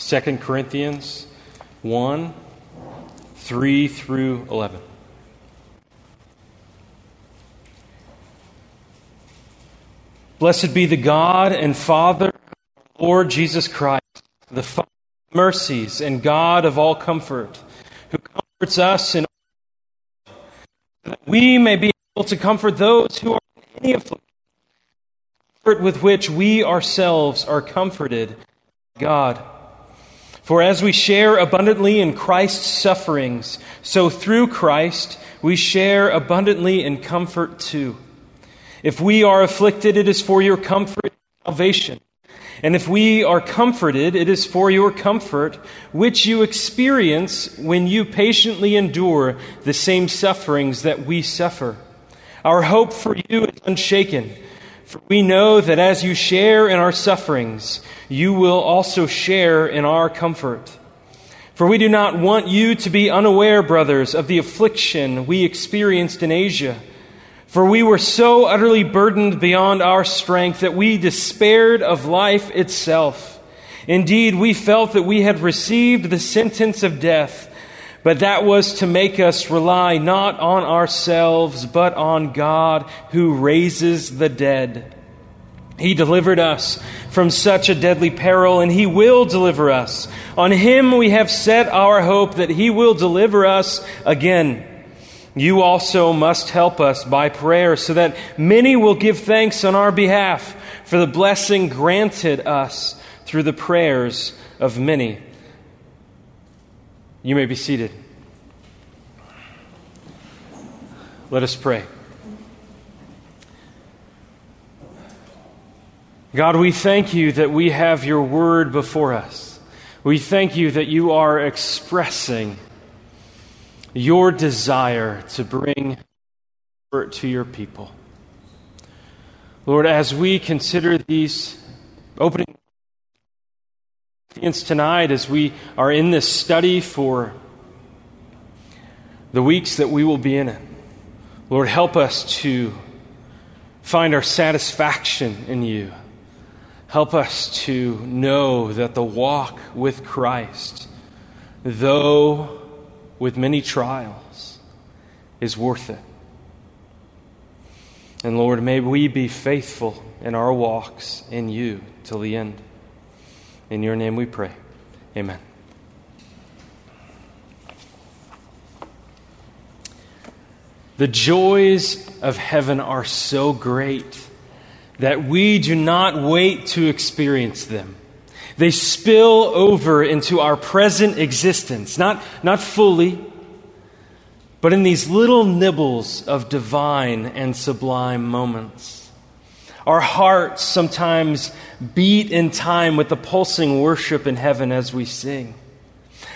2 Corinthians 1 3 through 11. Blessed be the God and Father Lord Jesus Christ, the Father of mercies and God of all comfort, who comforts us in all that we may be able to comfort those who are in any affliction, comfort with which we ourselves are comforted God. For as we share abundantly in Christ's sufferings, so through Christ we share abundantly in comfort too. If we are afflicted, it is for your comfort and salvation. And if we are comforted, it is for your comfort, which you experience when you patiently endure the same sufferings that we suffer. Our hope for you is unshaken, for we know that as you share in our sufferings, you will also share in our comfort. For we do not want you to be unaware, brothers, of the affliction we experienced in Asia for we were so utterly burdened beyond our strength that we despaired of life itself. Indeed, we felt that we had received the sentence of death, but that was to make us rely not on ourselves, but on God who raises the dead. He delivered us from such a deadly peril, and He will deliver us. On Him we have set our hope that He will deliver us again. You also must help us by prayer so that many will give thanks on our behalf for the blessing granted us through the prayers of many. You may be seated. Let us pray. God, we thank you that we have your word before us. We thank you that you are expressing your desire to bring comfort to your people. Lord, as we consider these opening tonight, as we are in this study for the weeks that we will be in it, Lord, help us to find our satisfaction in you. Help us to know that the walk with Christ, though with many trials is worth it. And Lord, may we be faithful in our walks in you till the end. In your name we pray. Amen. The joys of heaven are so great that we do not wait to experience them. They spill over into our present existence, not, not fully, but in these little nibbles of divine and sublime moments. Our hearts sometimes beat in time with the pulsing worship in heaven as we sing.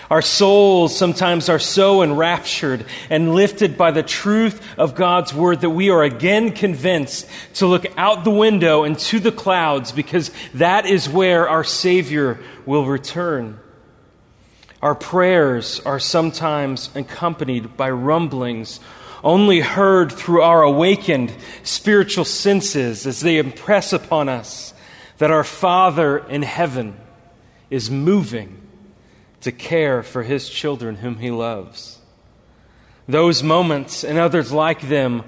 Our souls sometimes are so enraptured and lifted by the truth of God's word that we are again convinced to look out the window and to the clouds because that is where our Savior will return. Our prayers are sometimes accompanied by rumblings only heard through our awakened spiritual senses as they impress upon us that our Father in heaven is moving to care for his children whom he loves. Those moments and others like them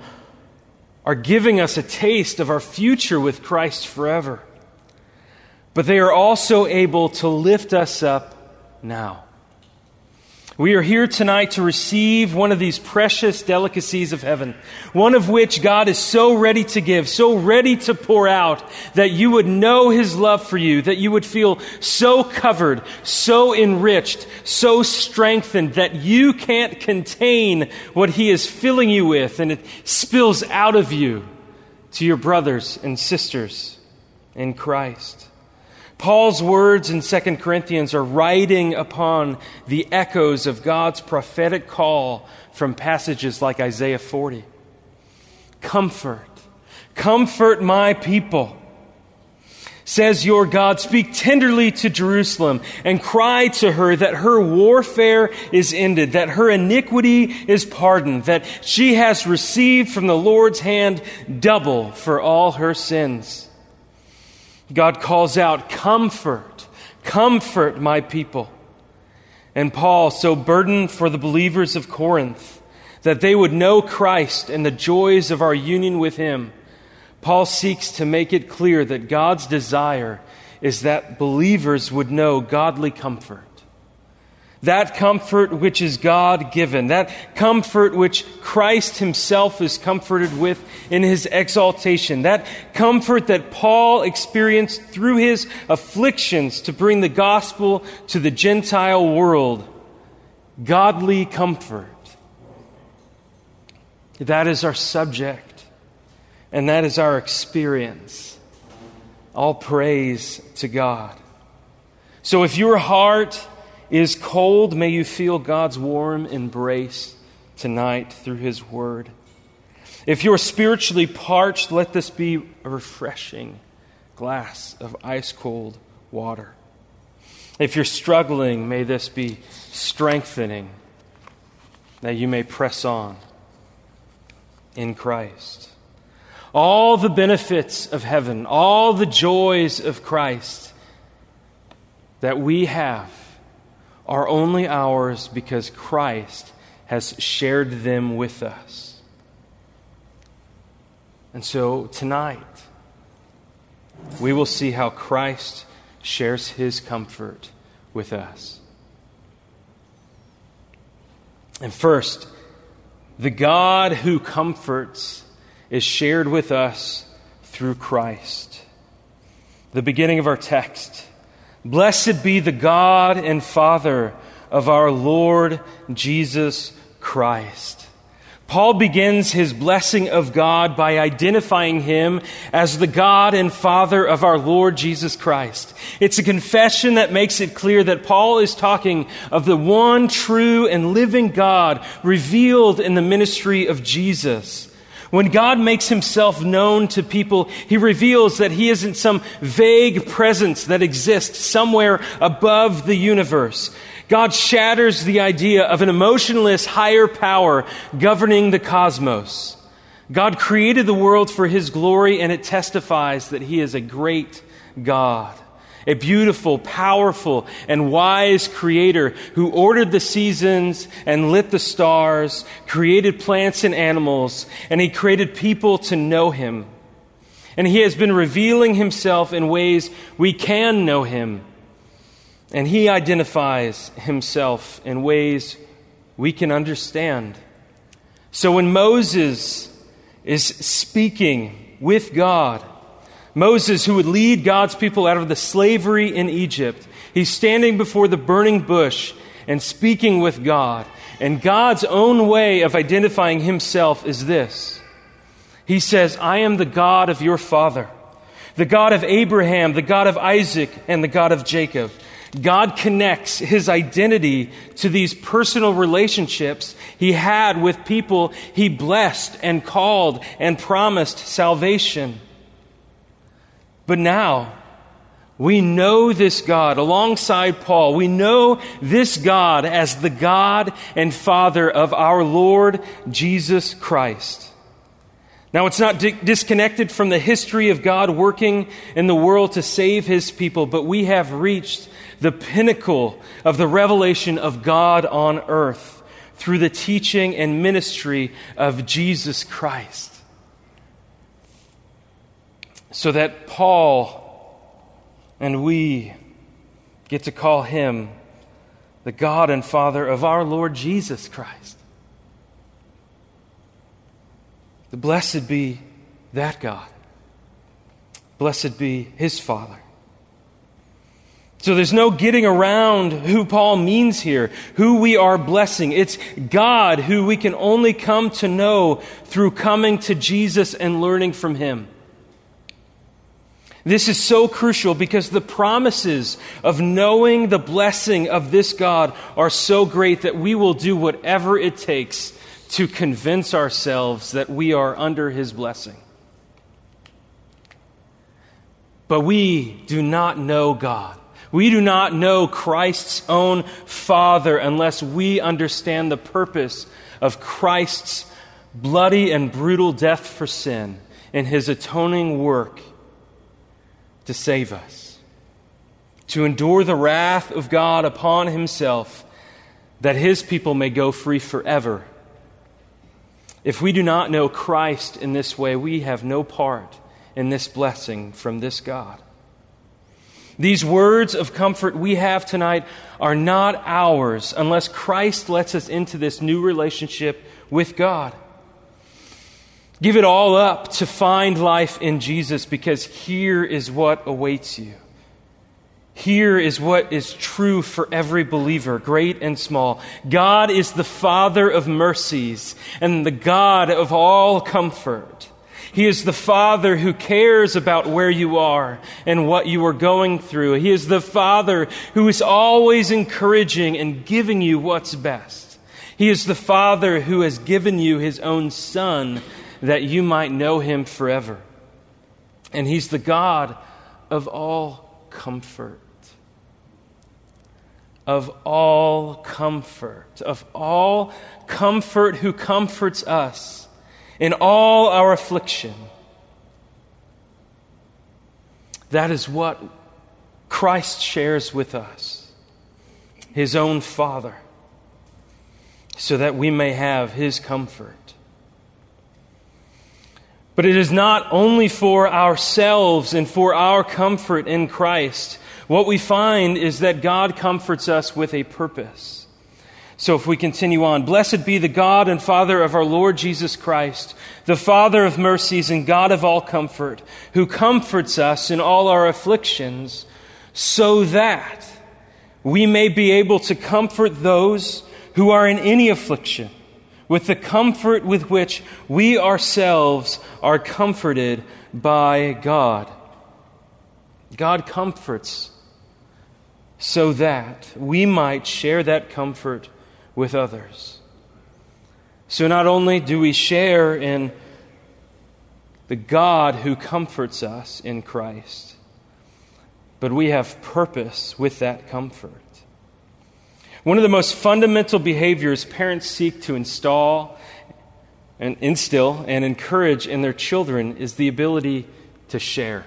are giving us a taste of our future with Christ forever. But they are also able to lift us up now. We are here tonight to receive one of these precious delicacies of heaven, one of which God is so ready to give, so ready to pour out, that you would know His love for you, that you would feel so covered, so enriched, so strengthened that you can't contain what He is filling you with, and it spills out of you to your brothers and sisters in Christ. Paul's words in 2 Corinthians are riding upon the echoes of God's prophetic call from passages like Isaiah 40. Comfort, comfort my people. Says your God, speak tenderly to Jerusalem and cry to her that her warfare is ended, that her iniquity is pardoned, that she has received from the Lord's hand double for all her sins. God calls out, Comfort, Comfort my people. And Paul, so burdened for the believers of Corinth, that they would know Christ and the joys of our union with Him, Paul seeks to make it clear that God's desire is that believers would know godly comfort. That comfort which is God given, that comfort which Christ Himself is comforted with in His exaltation, that comfort that Paul experienced through his afflictions to bring the gospel to the Gentile world. Godly comfort. That is our subject, and that is our experience. All praise to God. So if your heart is cold, may you feel God's warm embrace tonight through His Word. If you're spiritually parched, let this be a refreshing glass of ice cold water. If you're struggling, may this be strengthening that you may press on in Christ. All the benefits of heaven, all the joys of Christ that we have are only ours because Christ has shared them with us. And so tonight, we will see how Christ shares his comfort with us. And first, the God who comforts is shared with us through Christ. The beginning of our text Blessed be the God and Father of our Lord Jesus Christ. Paul begins his blessing of God by identifying him as the God and Father of our Lord Jesus Christ. It's a confession that makes it clear that Paul is talking of the one true and living God revealed in the ministry of Jesus. When God makes himself known to people, he reveals that he isn't some vague presence that exists somewhere above the universe. God shatters the idea of an emotionless higher power governing the cosmos. God created the world for his glory, and it testifies that he is a great God a beautiful, powerful, and wise creator who ordered the seasons and lit the stars, created plants and animals, and he created people to know him. And he has been revealing himself in ways we can know him. And he identifies himself in ways we can understand. So when Moses is speaking with God, Moses, who would lead God's people out of the slavery in Egypt, he's standing before the burning bush and speaking with God. And God's own way of identifying himself is this He says, I am the God of your father, the God of Abraham, the God of Isaac, and the God of Jacob. God connects his identity to these personal relationships he had with people he blessed and called and promised salvation. But now, we know this God alongside Paul. We know this God as the God and Father of our Lord Jesus Christ. Now, it's not di- disconnected from the history of God working in the world to save his people, but we have reached the pinnacle of the revelation of God on earth through the teaching and ministry of Jesus Christ so that Paul and we get to call him the God and Father of our Lord Jesus Christ. The blessed be that God. Blessed be his Father. So there's no getting around who Paul means here, who we are blessing. It's God who we can only come to know through coming to Jesus and learning from him. This is so crucial because the promises of knowing the blessing of this God are so great that we will do whatever it takes to convince ourselves that we are under His blessing. But we do not know God. We do not know Christ's own Father unless we understand the purpose of Christ's bloody and brutal death for sin and his atoning work to save us. to endure the wrath of God upon himself, that his people may go free forever. If we do not know Christ in this way, we have no part in this blessing from this God. These words of comfort we have tonight are not ours unless Christ lets us into this new relationship with God. Give it all up to find life in Jesus because here is what awaits you. Here is what is true for every believer, great and small. God is the Father of mercies and the God of all comfort. He is the Father who cares about where you are and what you are going through. He is the Father who is always encouraging and giving you what's best. He is the Father who has given you His own Son that you might know him forever. And he's the God of all comfort. Of all comfort. Of all comfort who comforts us in all our affliction. That is what Christ shares with us, his own Father, so that we may have his comfort. But it is not only for ourselves and for our comfort in Christ. What we find is that God comforts us with a purpose. So if we continue on, blessed be the God and Father of our Lord Jesus Christ, the Father of mercies and God of all comfort, who comforts us in all our afflictions, so that we may be able to comfort those who are in any affliction with the comfort with which we ourselves are comforted by God. God comforts so that we might share that comfort with others. So not only do we share in the God who comforts us in Christ, but we have purpose with that comfort. One of the most fundamental behaviors parents seek to install and instill and encourage in their children is the ability to share,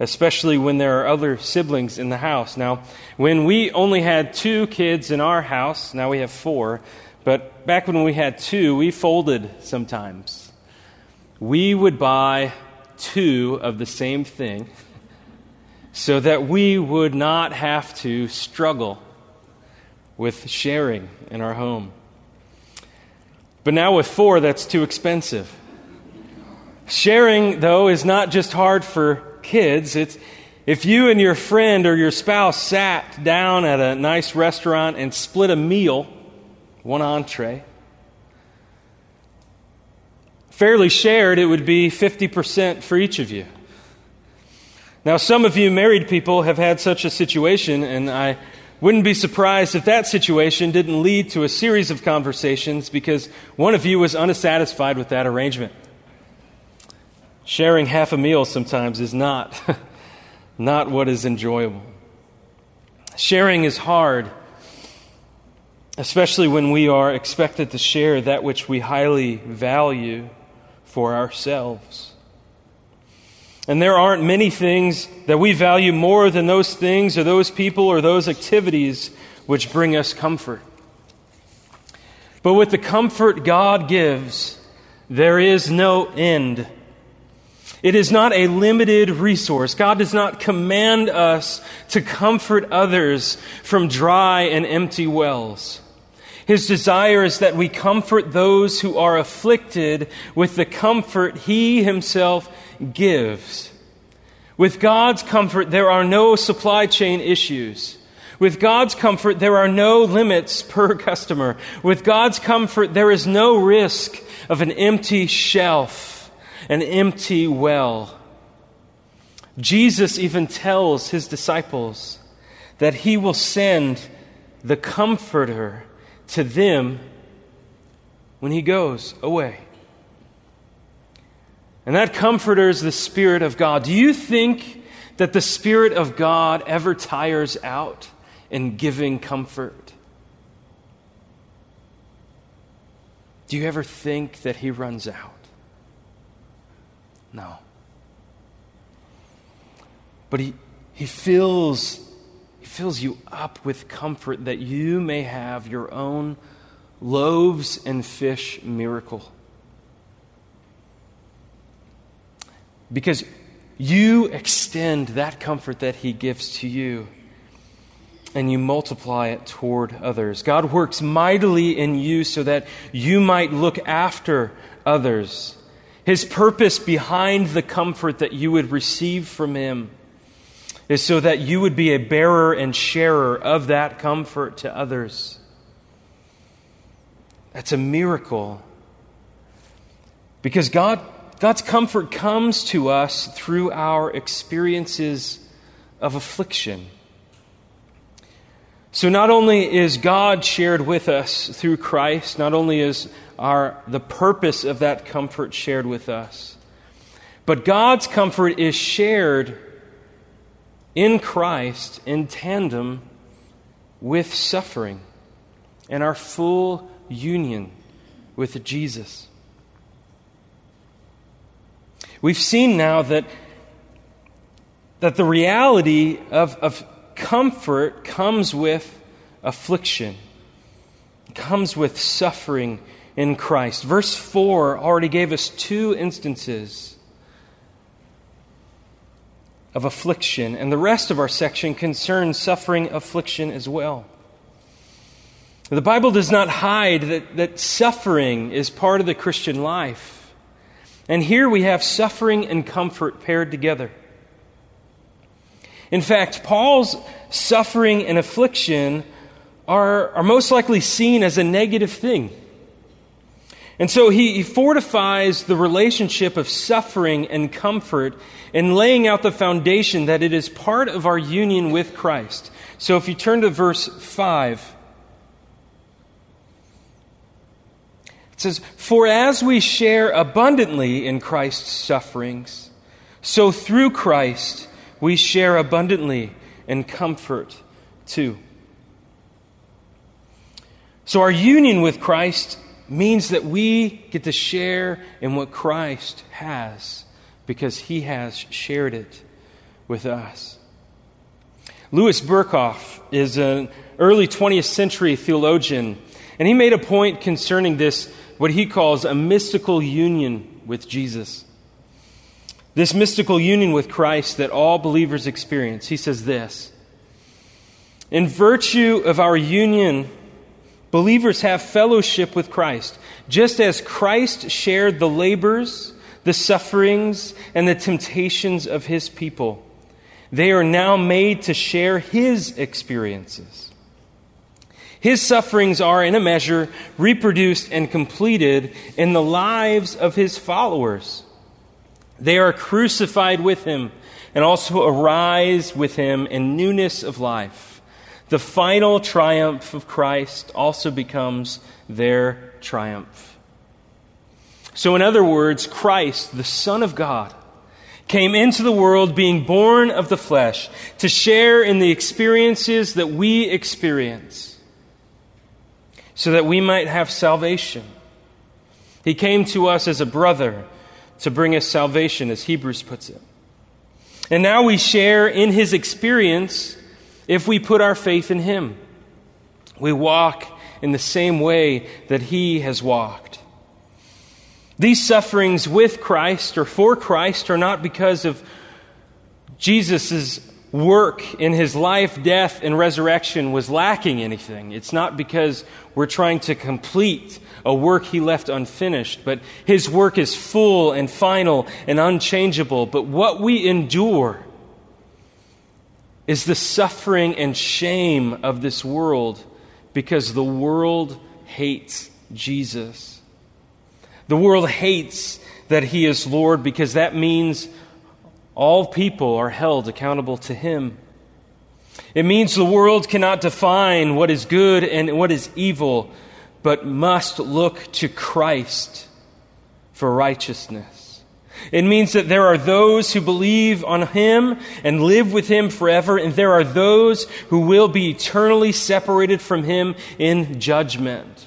especially when there are other siblings in the house. Now, when we only had two kids in our house, now we have four, but back when we had two, we folded sometimes. We would buy two of the same thing so that we would not have to struggle with sharing in our home. But now with four, that's too expensive. Sharing, though, is not just hard for kids. It's if you and your friend or your spouse sat down at a nice restaurant and split a meal, one entree, fairly shared, it would be 50% for each of you. Now, some of you married people have had such a situation, and I wouldn't be surprised if that situation didn't lead to a series of conversations because one of you was unsatisfied with that arrangement. Sharing half a meal sometimes is not, not what is enjoyable. Sharing is hard, especially when we are expected to share that which we highly value for ourselves. And there aren't many things that we value more than those things or those people or those activities which bring us comfort. But with the comfort God gives, there is no end. It is not a limited resource. God does not command us to comfort others from dry and empty wells. His desire is that we comfort those who are afflicted with the comfort He Himself gives. With God's comfort, there are no supply chain issues. With God's comfort, there are no limits per customer. With God's comfort, there is no risk of an empty shelf, an empty well. Jesus even tells his disciples that he will send the Comforter to them when he goes away. And that comforter is the Spirit of God. Do you think that the Spirit of God ever tires out in giving comfort? Do you ever think that He runs out? No. But He, He fills, he fills you up with comfort that you may have your own loaves and fish miracle. Because you extend that comfort that He gives to you and you multiply it toward others. God works mightily in you so that you might look after others. His purpose behind the comfort that you would receive from Him is so that you would be a bearer and sharer of that comfort to others. That's a miracle. Because God, God's comfort comes to us through our experiences of affliction. So not only is God shared with us through Christ, not only is our, the purpose of that comfort shared with us, but God's comfort is shared in Christ in tandem with suffering and our full union with Jesus. We've seen now that, that the reality of, of comfort comes with affliction, comes with suffering in Christ. Verse 4 already gave us two instances of affliction, and the rest of our section concerns suffering affliction as well. The Bible does not hide that, that suffering is part of the Christian life. And here we have suffering and comfort paired together. In fact, Paul's suffering and affliction are, are most likely seen as a negative thing. And so he, he fortifies the relationship of suffering and comfort in laying out the foundation that it is part of our union with Christ. So if you turn to verse 5, it says, For as we share abundantly in Christ's sufferings, so through Christ we share abundantly in comfort too. So, our union with Christ means that we get to share in what Christ has because he has shared it with us. Louis Berkhof is an early 20th century theologian, and he made a point concerning this, what he calls a mystical union with Jesus. This mystical union with Christ that all believers experience. He says this In virtue of our union, believers have fellowship with Christ, just as Christ shared the labors, the sufferings, and the temptations of his people. They are now made to share his experiences. His sufferings are, in a measure, reproduced and completed in the lives of his followers. They are crucified with him and also arise with him in newness of life. The final triumph of Christ also becomes their triumph. So, in other words, Christ, the Son of God, came into the world being born of the flesh to share in the experiences that we experience so that we might have salvation. He came to us as a brother to bring us salvation, as Hebrews puts it. And now we share in his experience if we put our faith in him. We walk in the same way that he has walked. These sufferings with Christ or for Christ are not because of Jesus' work in his life, death, and resurrection was lacking anything. It's not because we're trying to complete a work he left unfinished, but his work is full and final and unchangeable. But what we endure is the suffering and shame of this world because the world hates Jesus. The world hates that he is Lord because that means all people are held accountable to him. It means the world cannot define what is good and what is evil, but must look to Christ for righteousness. It means that there are those who believe on Him and live with Him forever, and there are those who will be eternally separated from Him in judgment.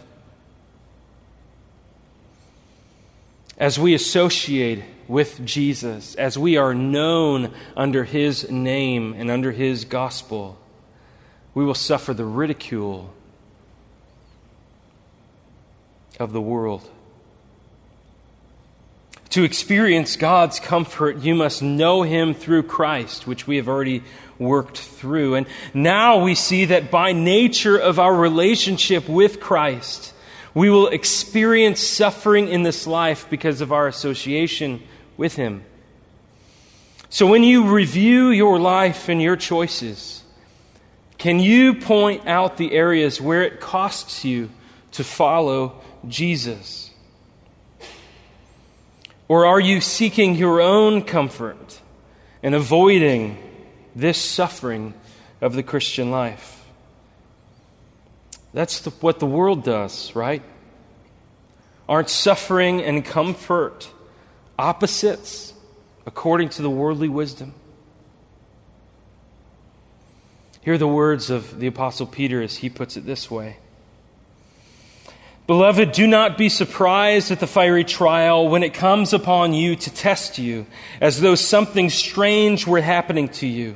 as we associate with Jesus, as we are known under his name and under his gospel, we will suffer the ridicule of the world. To experience God's comfort, you must know Him through Christ, which we have already worked through. And now we see that by nature of our relationship with Christ, we will experience suffering in this life because of our association with Him. So when you review your life and your choices, can you point out the areas where it costs you to follow Jesus? Or are you seeking your own comfort and avoiding this suffering of the Christian life? That's the, what the world does, right? Aren't suffering and comfort opposites according to the worldly wisdom? Hear the words of the Apostle Peter as he puts it this way Beloved, do not be surprised at the fiery trial when it comes upon you to test you, as though something strange were happening to you.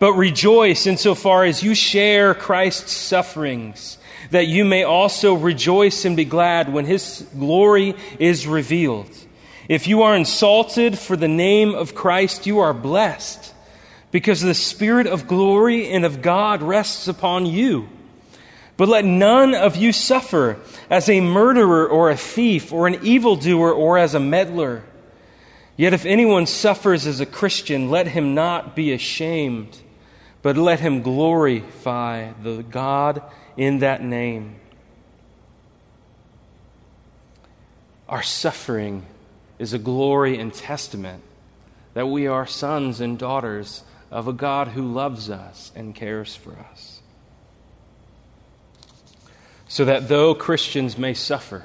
But rejoice insofar as you share Christ's sufferings, that you may also rejoice and be glad when his glory is revealed. If you are insulted for the name of Christ, you are blessed, because the Spirit of glory and of God rests upon you. But let none of you suffer as a murderer or a thief or an evildoer or as a meddler. Yet if anyone suffers as a Christian, let him not be ashamed, but let him glorify the God in that name. Our suffering is a glory and testament that we are sons and daughters of a God who loves us and cares for us so that though Christians may suffer,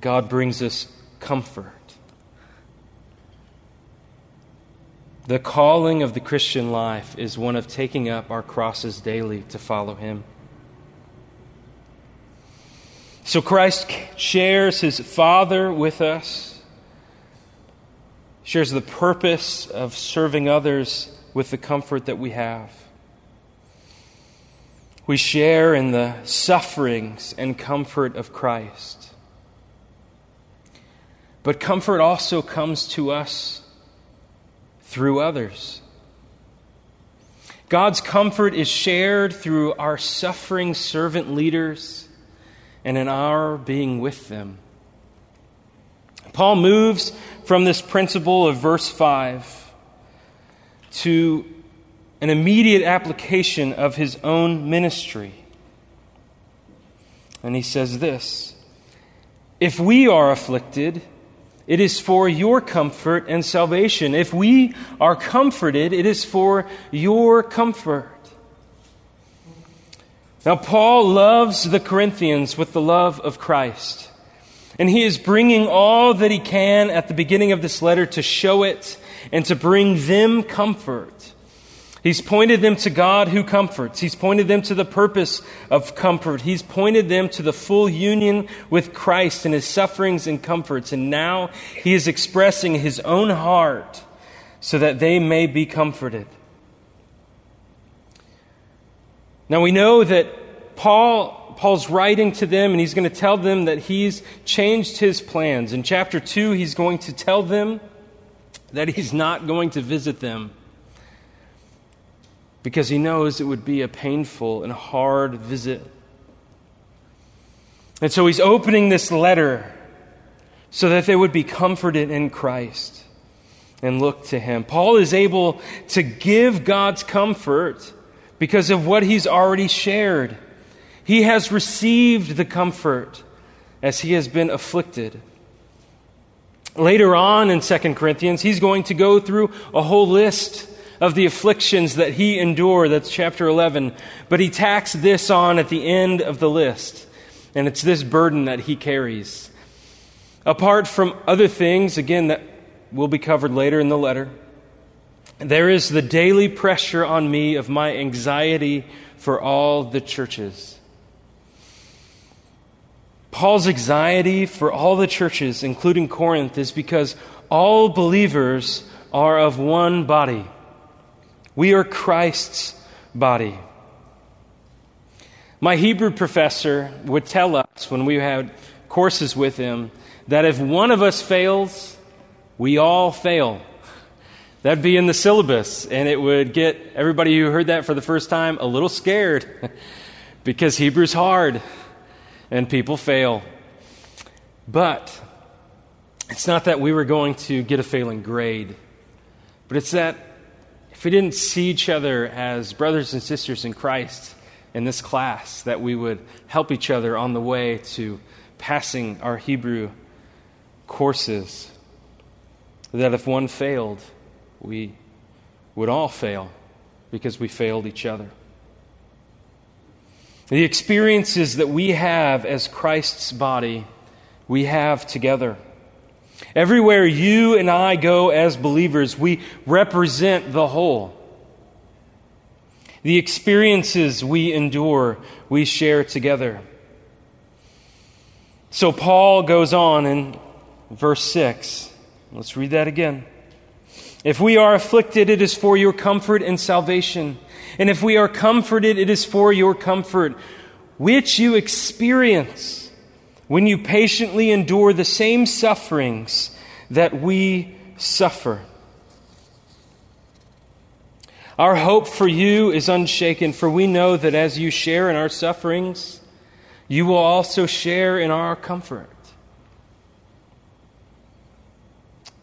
God brings us comfort. The calling of the Christian life is one of taking up our crosses daily to follow Him. So Christ shares His Father with us, shares the purpose of serving others with the comfort that we have. We share in the sufferings and comfort of Christ. But comfort also comes to us through others. God's comfort is shared through our suffering servant leaders and in our being with them. Paul moves from this principle of verse 5 to an immediate application of his own ministry. And he says this If we are afflicted, it is for your comfort and salvation. If we are comforted, it is for your comfort. Now, Paul loves the Corinthians with the love of Christ. And he is bringing all that he can at the beginning of this letter to show it and to bring them comfort. He's pointed them to God who comforts. He's pointed them to the purpose of comfort. He's pointed them to the full union with Christ and his sufferings and comforts. And now he is expressing his own heart so that they may be comforted. Now we know that Paul, Paul's writing to them and he's going to tell them that he's changed his plans. In chapter 2, he's going to tell them that he's not going to visit them because he knows it would be a painful and hard visit. And so he's opening this letter so that they would be comforted in Christ and look to him. Paul is able to give God's comfort because of what he's already shared. He has received the comfort as he has been afflicted. Later on in 2 Corinthians, he's going to go through a whole list of the afflictions that he endured. That's chapter 11. But he tacks this on at the end of the list. And it's this burden that he carries. Apart from other things, again, that will be covered later in the letter, there is the daily pressure on me of my anxiety for all the churches. Paul's anxiety for all the churches, including Corinth, is because all believers are of one body. We are Christ's body. My Hebrew professor would tell us when we had courses with him that if one of us fails, we all fail. That'd be in the syllabus, and it would get everybody who heard that for the first time a little scared because Hebrew's hard and people fail. But it's not that we were going to get a failing grade, but it's that if we didn't see each other as brothers and sisters in Christ in this class, that we would help each other on the way to passing our Hebrew courses. That if one failed, we would all fail because we failed each other. The experiences that we have as Christ's body, we have together. Everywhere you and I go as believers, we represent the whole. The experiences we endure, we share together. So Paul goes on in verse 6. Let's read that again. If we are afflicted, it is for your comfort and salvation. And if we are comforted, it is for your comfort, which you experience when you patiently endure the same sufferings that we suffer. Our hope for you is unshaken, for we know that as you share in our sufferings, you will also share in our comfort.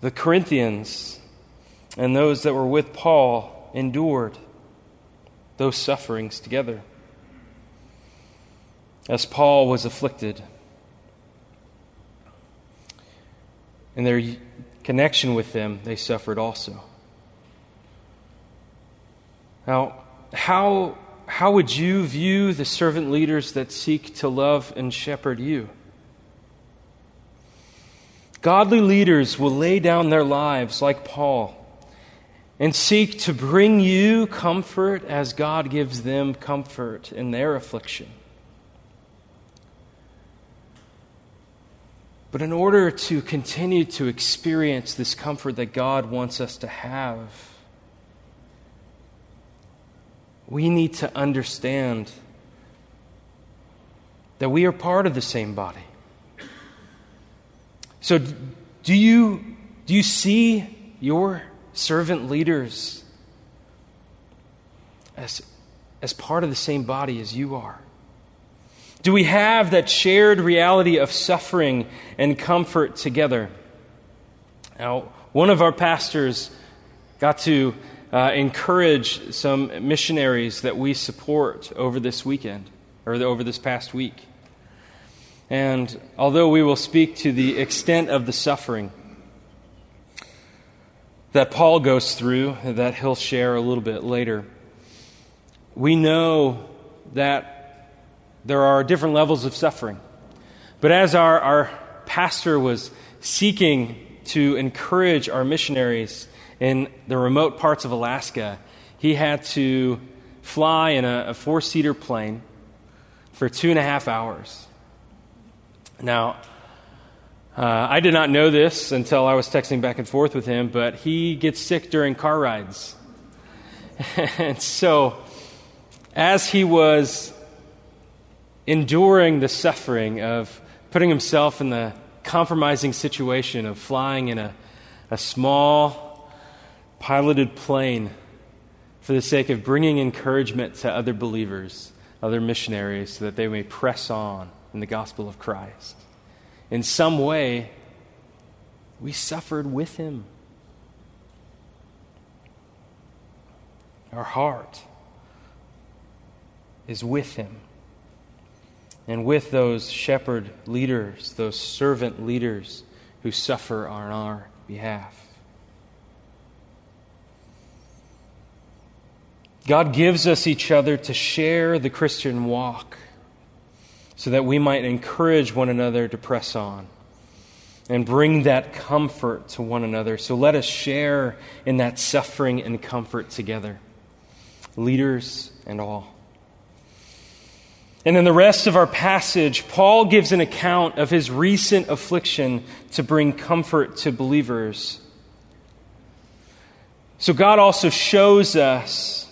The Corinthians and those that were with Paul endured those sufferings together. As Paul was afflicted, in their connection with them, they suffered also. Now, how, how would you view the servant leaders that seek to love and shepherd you? Godly leaders will lay down their lives like Paul and seek to bring you comfort as God gives them comfort in their affliction. But in order to continue to experience this comfort that God wants us to have, we need to understand that we are part of the same body. So, do you, do you see your servant leaders as, as part of the same body as you are? Do we have that shared reality of suffering and comfort together? Now, one of our pastors got to uh, encourage some missionaries that we support over this weekend, or over this past week. And although we will speak to the extent of the suffering that Paul goes through, that he'll share a little bit later, we know that there are different levels of suffering. But as our, our pastor was seeking to encourage our missionaries in the remote parts of Alaska, he had to fly in a, a four seater plane for two and a half hours. Now, uh, I did not know this until I was texting back and forth with him, but he gets sick during car rides. and so, as he was enduring the suffering of putting himself in the compromising situation of flying in a, a small piloted plane for the sake of bringing encouragement to other believers, other missionaries, so that they may press on in the gospel of Christ. In some way, we suffered with him. Our heart is with him and with those shepherd leaders, those servant leaders who suffer on our behalf. God gives us each other to share the Christian walk so that we might encourage one another to press on and bring that comfort to one another. So let us share in that suffering and comfort together, leaders and all. And in the rest of our passage, Paul gives an account of his recent affliction to bring comfort to believers. So God also shows us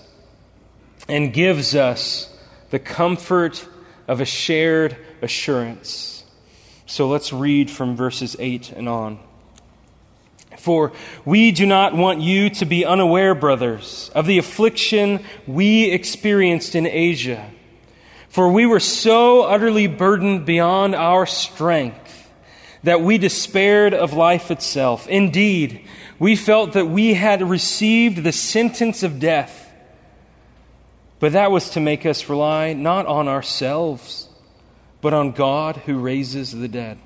and gives us the comfort of a shared assurance. So let's read from verses 8 and on. For we do not want you to be unaware, brothers, of the affliction we experienced in Asia for we were so utterly burdened beyond our strength that we despaired of life itself. Indeed, we felt that we had received the sentence of death. But that was to make us rely not on ourselves, but on God who raises the dead.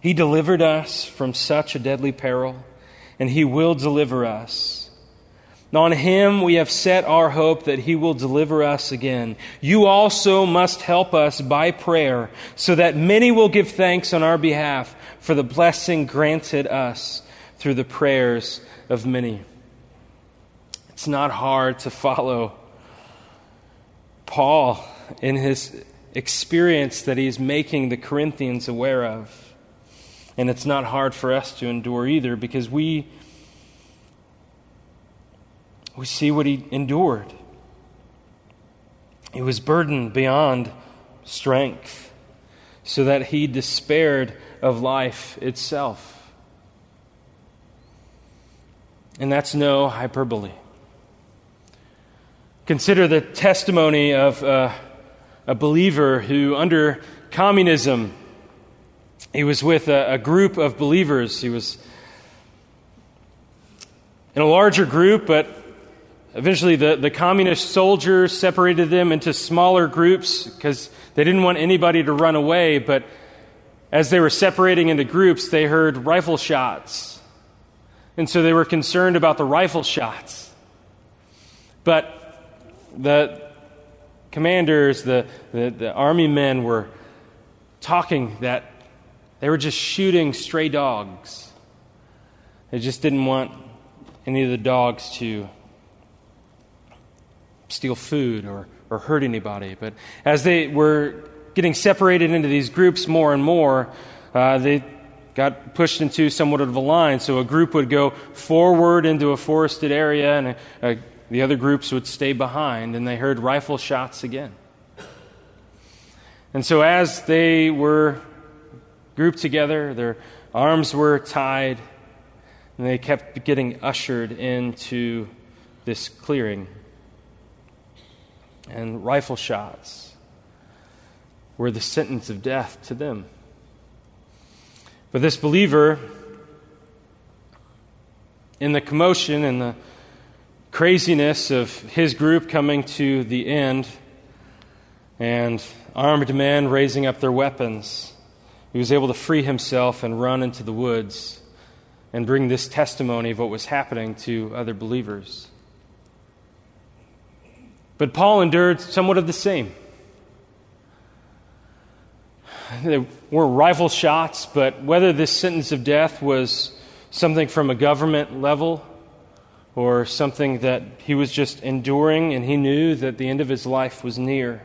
He delivered us from such a deadly peril, and He will deliver us. On him we have set our hope that he will deliver us again. You also must help us by prayer, so that many will give thanks on our behalf for the blessing granted us through the prayers of many. It's not hard to follow Paul in his experience that he's making the Corinthians aware of. And it's not hard for us to endure either because we we see what he endured. He was burdened beyond strength, so that he despaired of life itself. And that's no hyperbole. Consider the testimony of uh, a believer who, under communism, he was with a, a group of believers. He was in a larger group, but Eventually, the, the communist soldiers separated them into smaller groups because they didn't want anybody to run away. But as they were separating into groups, they heard rifle shots. And so they were concerned about the rifle shots. But the commanders, the, the, the army men were talking that they were just shooting stray dogs. They just didn't want any of the dogs to steal food or, or hurt anybody. But as they were getting separated into these groups more and more, uh, they got pushed into somewhat of a line. So a group would go forward into a forested area, and a, a, the other groups would stay behind, and they heard rifle shots again. And so as they were grouped together, their arms were tied, and they kept getting ushered into this clearing and rifle shots were the sentence of death to them. But this believer, in the commotion and the craziness of his group coming to the end and armed men raising up their weapons, he was able to free himself and run into the woods and bring this testimony of what was happening to other believers. But Paul endured somewhat of the same. There were rifle shots, but whether this sentence of death was something from a government level or something that he was just enduring and he knew that the end of his life was near.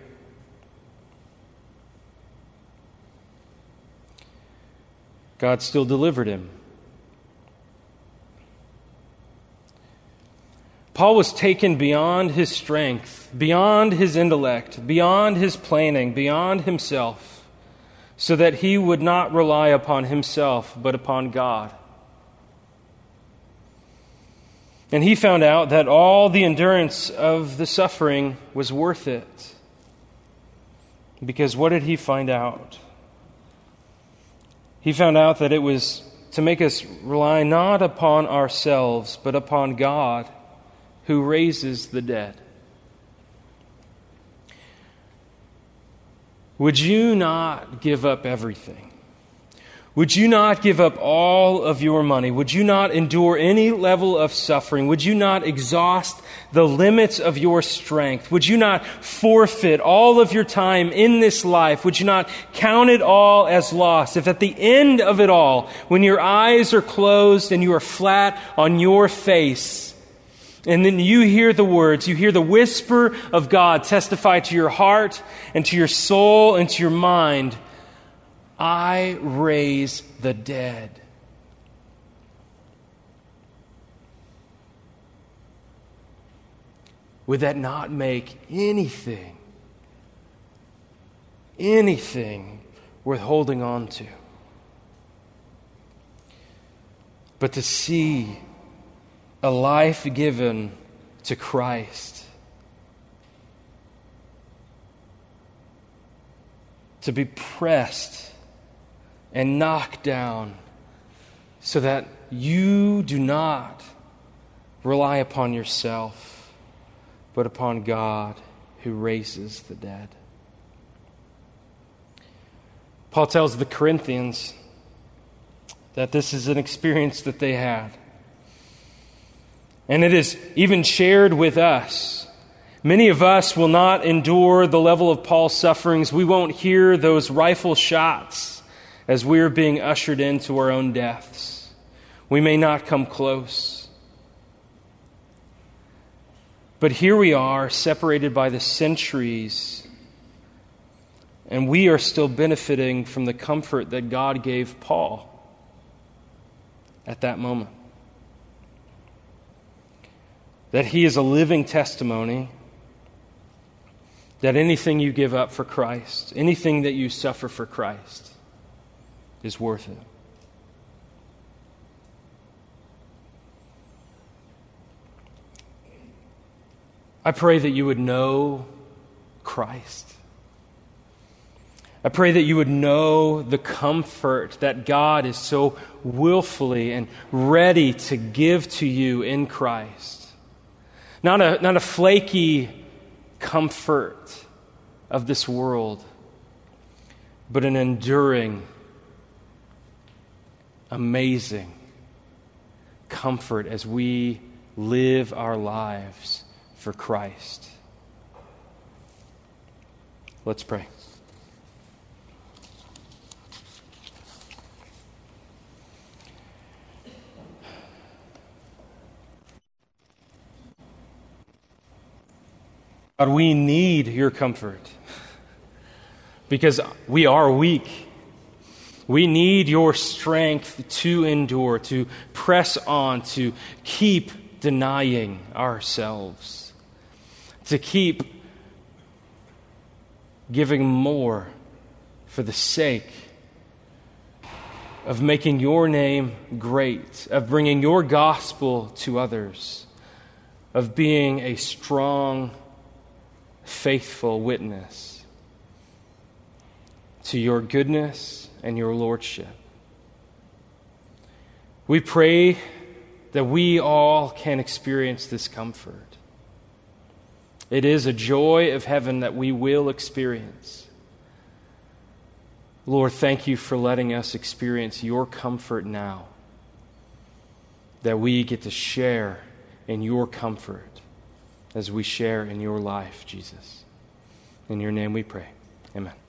God still delivered him. Paul was taken beyond his strength, beyond his intellect, beyond his planning, beyond himself, so that he would not rely upon himself, but upon God. And he found out that all the endurance of the suffering was worth it. Because what did he find out? He found out that it was to make us rely not upon ourselves, but upon God who raises the dead. Would you not give up everything? Would you not give up all of your money? Would you not endure any level of suffering? Would you not exhaust the limits of your strength? Would you not forfeit all of your time in this life? Would you not count it all as loss? If at the end of it all, when your eyes are closed and you are flat on your face, And then you hear the words, you hear the whisper of God testify to your heart and to your soul and to your mind I raise the dead. Would that not make anything, anything worth holding on to? But to see a life given to Christ, to be pressed and knock down so that you do not rely upon yourself, but upon God who raises the dead. Paul tells the Corinthians that this is an experience that they had. And it is even shared with us. Many of us will not endure the level of Paul's sufferings. We won't hear those rifle shots as we are being ushered into our own deaths. We may not come close. But here we are, separated by the centuries, and we are still benefiting from the comfort that God gave Paul at that moment that He is a living testimony that anything you give up for Christ, anything that you suffer for Christ, is worth it. I pray that you would know Christ. I pray that you would know the comfort that God is so willfully and ready to give to you in Christ. Not a, not a flaky comfort of this world, but an enduring, amazing comfort as we live our lives for Christ. Let's pray. God, we need your comfort because we are weak. We need your strength to endure, to press on, to keep denying ourselves, to keep giving more for the sake of making your name great, of bringing your gospel to others, of being a strong faithful witness to your goodness and your lordship. We pray that we all can experience this comfort. It is a joy of heaven that we will experience. Lord, thank you for letting us experience your comfort now, that we get to share in your comfort as we share in your life, Jesus. In your name we pray. Amen.